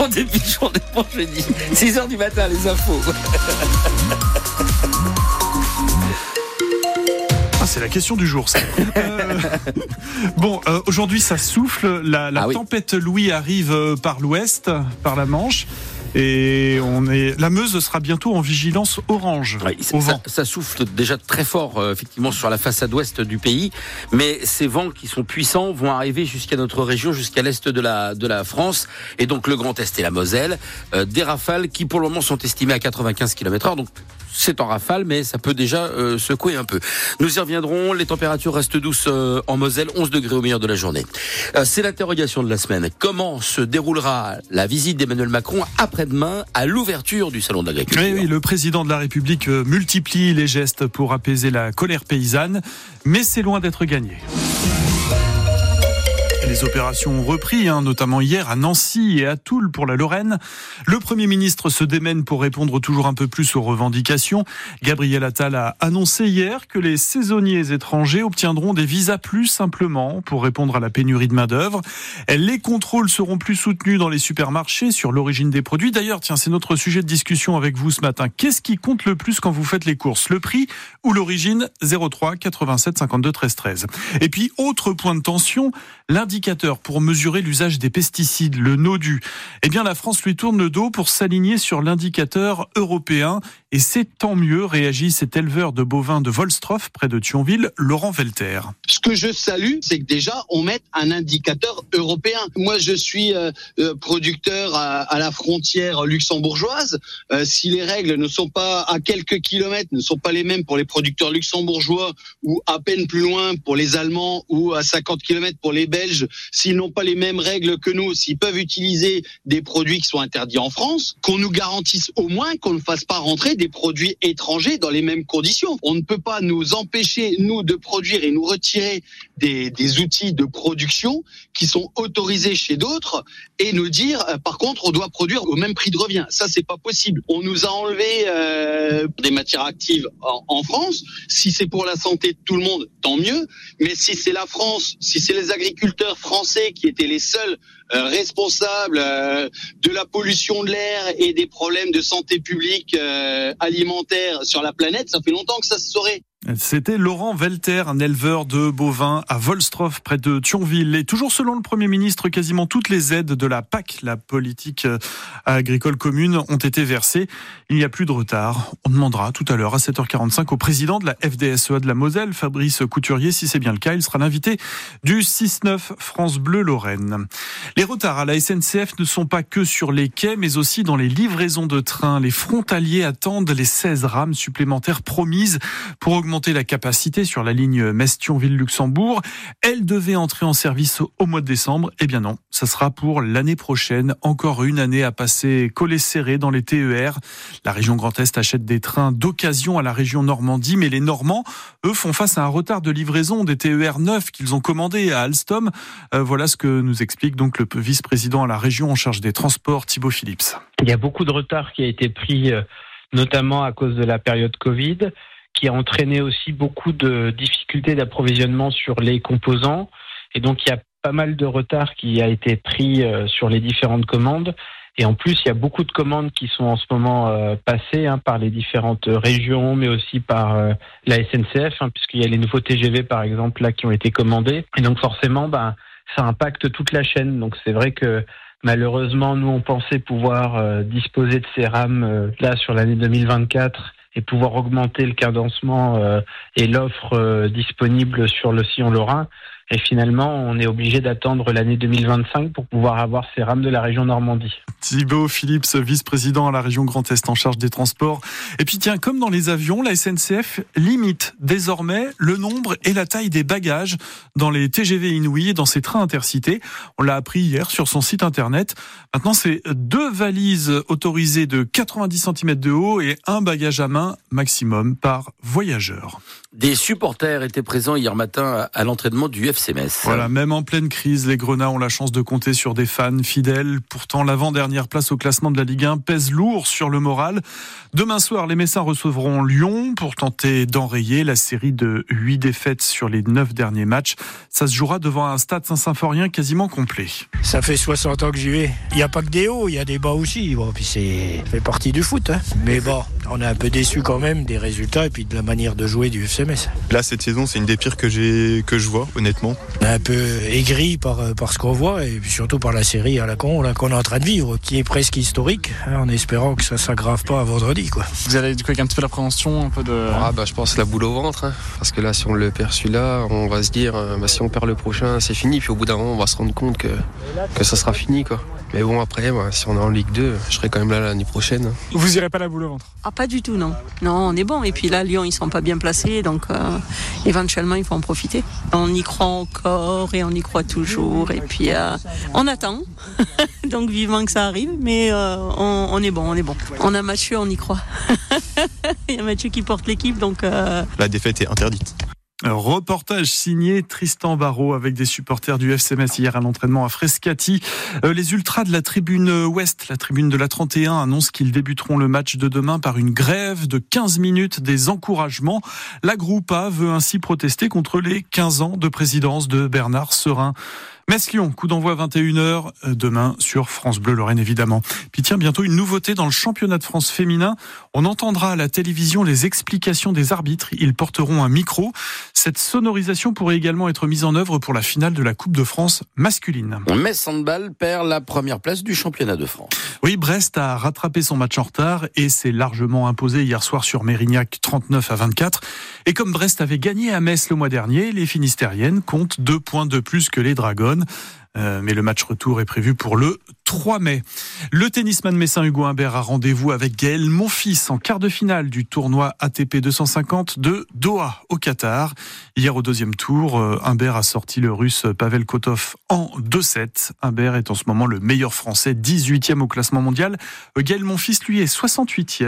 Bon début de journée pour jeudi. 6h du matin, les infos. Ah, c'est la question du jour, ça. Euh, bon, euh, aujourd'hui, ça souffle. La, la Ah oui. tempête Louis arrive euh, par l'ouest, par la Manche. Et on est, la Meuse sera bientôt en vigilance orange Oui, au ça, vent. ça souffle déjà très fort, euh, effectivement, sur la façade ouest du pays. Mais ces vents qui sont puissants vont arriver jusqu'à notre région, jusqu'à l'est de la, de la France. Et donc le Grand Est et la Moselle. Euh, des rafales qui, pour le moment, sont estimées à 95 km heure. Donc c'est en rafale, mais ça peut déjà euh, secouer un peu. Nous y reviendrons. Les températures restent douces euh, en Moselle, 11 degrés au meilleur de la journée. Euh, c'est l'interrogation de la semaine. Comment se déroulera la visite d'Emmanuel Macron après-demain à l'ouverture du Salon de l'agriculture Oui, oui, le président de la République multiplie les gestes pour apaiser la colère paysanne, mais c'est loin d'être gagné. Les opérations ont repris, hein, notamment hier à Nancy et à Toul pour la Lorraine. Le Premier ministre se démène pour répondre toujours un peu plus aux revendications. Gabriel Attal a annoncé hier que les saisonniers étrangers obtiendront des visas plus simplement pour répondre à la pénurie de main-d'œuvre. Les contrôles seront plus soutenus dans les supermarchés sur l'origine des produits. D'ailleurs, tiens, c'est notre sujet de discussion avec vous ce matin. Qu'est-ce qui compte le plus quand vous faites les courses? Le prix ou l'origine? 03 87 52 13 13. Et puis, autre point de tension, l'indicateur pour mesurer l'usage des pesticides, le NODU. Eh bien, la France lui tourne le dos pour s'aligner sur l'indicateur européen. Et c'est tant mieux, réagit cet éleveur de bovins de Volstroff, près de Thionville, Laurent Velter. Ce que je salue, c'est que déjà on mette un indicateur européen. Moi, je suis euh, euh, producteur à, à la frontière luxembourgeoise. Euh, si les règles ne sont pas à quelques kilomètres, ne sont pas les mêmes pour les producteurs luxembourgeois ou à peine plus loin pour les Allemands ou à 50 kilomètres pour les Belges, s'ils n'ont pas les mêmes règles que nous, s'ils peuvent utiliser des produits qui sont interdits en France, qu'on nous garantisse au moins qu'on ne fasse pas rentrer des produits étrangers dans les mêmes conditions. On ne peut pas nous empêcher, nous, de produire et nous retirer des, outils de production qui sont autorisés chez d'autres et nous dire, euh, par contre, on doit produire au même prix de revient. Ça, c'est pas possible. On nous a enlevé euh, des matières actives en, en France. Si c'est pour la santé de tout le monde, tant mieux. Mais si c'est la France, si c'est les agriculteurs français qui étaient les seuls euh, responsables euh, de la pollution de l'air et des problèmes de santé publique euh, alimentaire sur la planète, ça fait longtemps que ça se saurait. C'était Laurent Velter, un éleveur de bovins à Volstroff, près de Thionville. Et toujours selon le Premier ministre, quasiment toutes les aides de la PAC, la politique euh, agricole commune, ont été versées. Il n'y a plus de retard. On demandera tout à l'heure à 7h45 au président de la FDSEA de la Moselle, Fabrice Couturier, si c'est bien le cas. Il sera l'invité du 6-9 France Bleu Lorraine. Les retards à la SNCF ne sont pas que sur les quais, mais aussi dans les livraisons de trains. Les frontaliers attendent les 16 rames supplémentaires promises pour augmenter la capacité sur la ligne Metz-Thionville-Luxembourg. Elle devait entrer en service au mois de décembre. Eh bien non, ça sera pour l'année prochaine. Encore une année à passer collé serré dans les TER. La région Grand Est achète des trains d'occasion à la région Normandie, mais les Normands, eux, font face à un retard de livraison des TER neufs qu'ils ont commandés à Alstom. Euh, voilà ce que nous explique donc le vice-président à la région en charge des transports, Thibaut Phillips. Il y a beaucoup de retard qui a été pris, euh, notamment à cause de la période Covid, qui a entraîné aussi beaucoup de difficultés d'approvisionnement sur les composants. Et donc, il y a pas mal de retard qui a été pris euh, sur les différentes commandes. Et en plus, il y a beaucoup de commandes qui sont en ce moment euh, passées hein, par les différentes régions, mais aussi par euh, la SNCF, hein, puisqu'il y a les nouveaux TGV, par exemple, là, qui ont été commandés. Et donc, forcément, ben, ça impacte toute la chaîne. Donc, c'est vrai que malheureusement, nous, on pensait pouvoir disposer de ces rames là sur l'année 2024 et pouvoir augmenter le cadencement euh, et l'offre euh, disponible sur le sillon lorrain. Et finalement, on est obligé d'attendre l'année 2025 pour pouvoir avoir ces rames de la région Normandie. Thibaut Phillips, vice-président à la région Grand Est en charge des transports. Et puis tiens, comme dans les avions, la SNCF limite désormais le nombre et la taille des bagages dans les TGV Inouï et dans ses trains intercités. On l'a appris hier sur son site internet. Maintenant, c'est deux valises autorisées de 90 cm de haut et un bagage à main maximum par voyageur. Des supporters étaient présents hier matin à l'entraînement du FC Metz. Voilà, même en pleine crise, les Grenats ont la chance de compter sur des fans fidèles. Pourtant, l'avant-dernière place au classement de la Ligue 1 pèse lourd sur le moral. Demain soir, les Messins recevront Lyon pour tenter d'enrayer la série de 8 défaites sur les 9 derniers matchs. Ça se jouera devant un stade Saint-Symphorien quasiment complet. Ça fait 60 ans que j'y vais. Il n'y a pas que des hauts, il y a des bas aussi. Bon, puis c'est fait partie du foot. Hein. Mais bon, on est un peu déçu quand même des résultats et puis de la manière de jouer du FC Là, cette saison, c'est une des pires que j'ai que je vois, honnêtement. Un peu aigri par, par ce qu'on voit et puis surtout par la série à la con qu'on est en train de vivre, qui est presque historique, hein, en espérant que ça s'aggrave pas à vendredi. Quoi. Vous avez du coup avec un petit peu l'appréhension, un peu de. Ah bah je pense la boule au ventre, hein. parce que là, si on le perd celui-là, on va se dire, bah, si on perd le prochain, c'est fini. Puis au bout d'un moment, on va se rendre compte que que ça sera fini, quoi. Mais bon, après, bah, si on est en Ligue 2, je serai quand même là l'année prochaine. Vous irez pas la boule au ventre? Ah, pas du tout, non. Non, on est bon. Et puis là, Lyon, ils sont pas bien placés, donc euh, éventuellement, il faut en profiter. On y croit encore et on y croit toujours. Et puis, euh, on attend. donc vivement que ça arrive, mais euh, on, on, est bon, on est bon. On a Mathieu, on y croit. il y a Mathieu qui porte l'équipe, donc. La défaite est interdite. Reportage signé Tristan Barrault avec des supporters du FC Metz hier à l'entraînement à Frescati. Les ultras de la tribune ouest, la tribune de la 31, annoncent qu'ils débuteront le match de demain par une grève de 15 minutes des encouragements. La Groupa veut ainsi protester contre les 15 ans de présidence de Bernard Serin. Metz-Lyon, coup d'envoi 21h demain sur France Bleu Lorraine évidemment. Puis tiens, bientôt une nouveauté dans le championnat de France féminin. On entendra à la télévision les explications des arbitres. Ils porteront un micro. Cette sonorisation pourrait également être mise en œuvre pour la finale de la Coupe de France masculine. Metz Handball perd la première place du championnat de France. Oui, Brest a rattrapé son match en retard et s'est largement imposé hier soir sur Mérignac 39 à 24. Et comme Brest avait gagné à Metz le mois dernier, les Finistériennes comptent deux points de plus que les Dragons. Euh, mais le match retour est prévu pour le 3 mai. Le tennisman messin Hugo Humbert a rendez-vous avec Gaël Monfils en quart de finale du tournoi ATP 250 de Doha au Qatar. Hier au deuxième tour, euh, Humbert a sorti le russe Pavel Kotov en 2-7. Humbert est en ce moment le meilleur français, 18e au classement mondial. Gaël Monfils lui est 68e.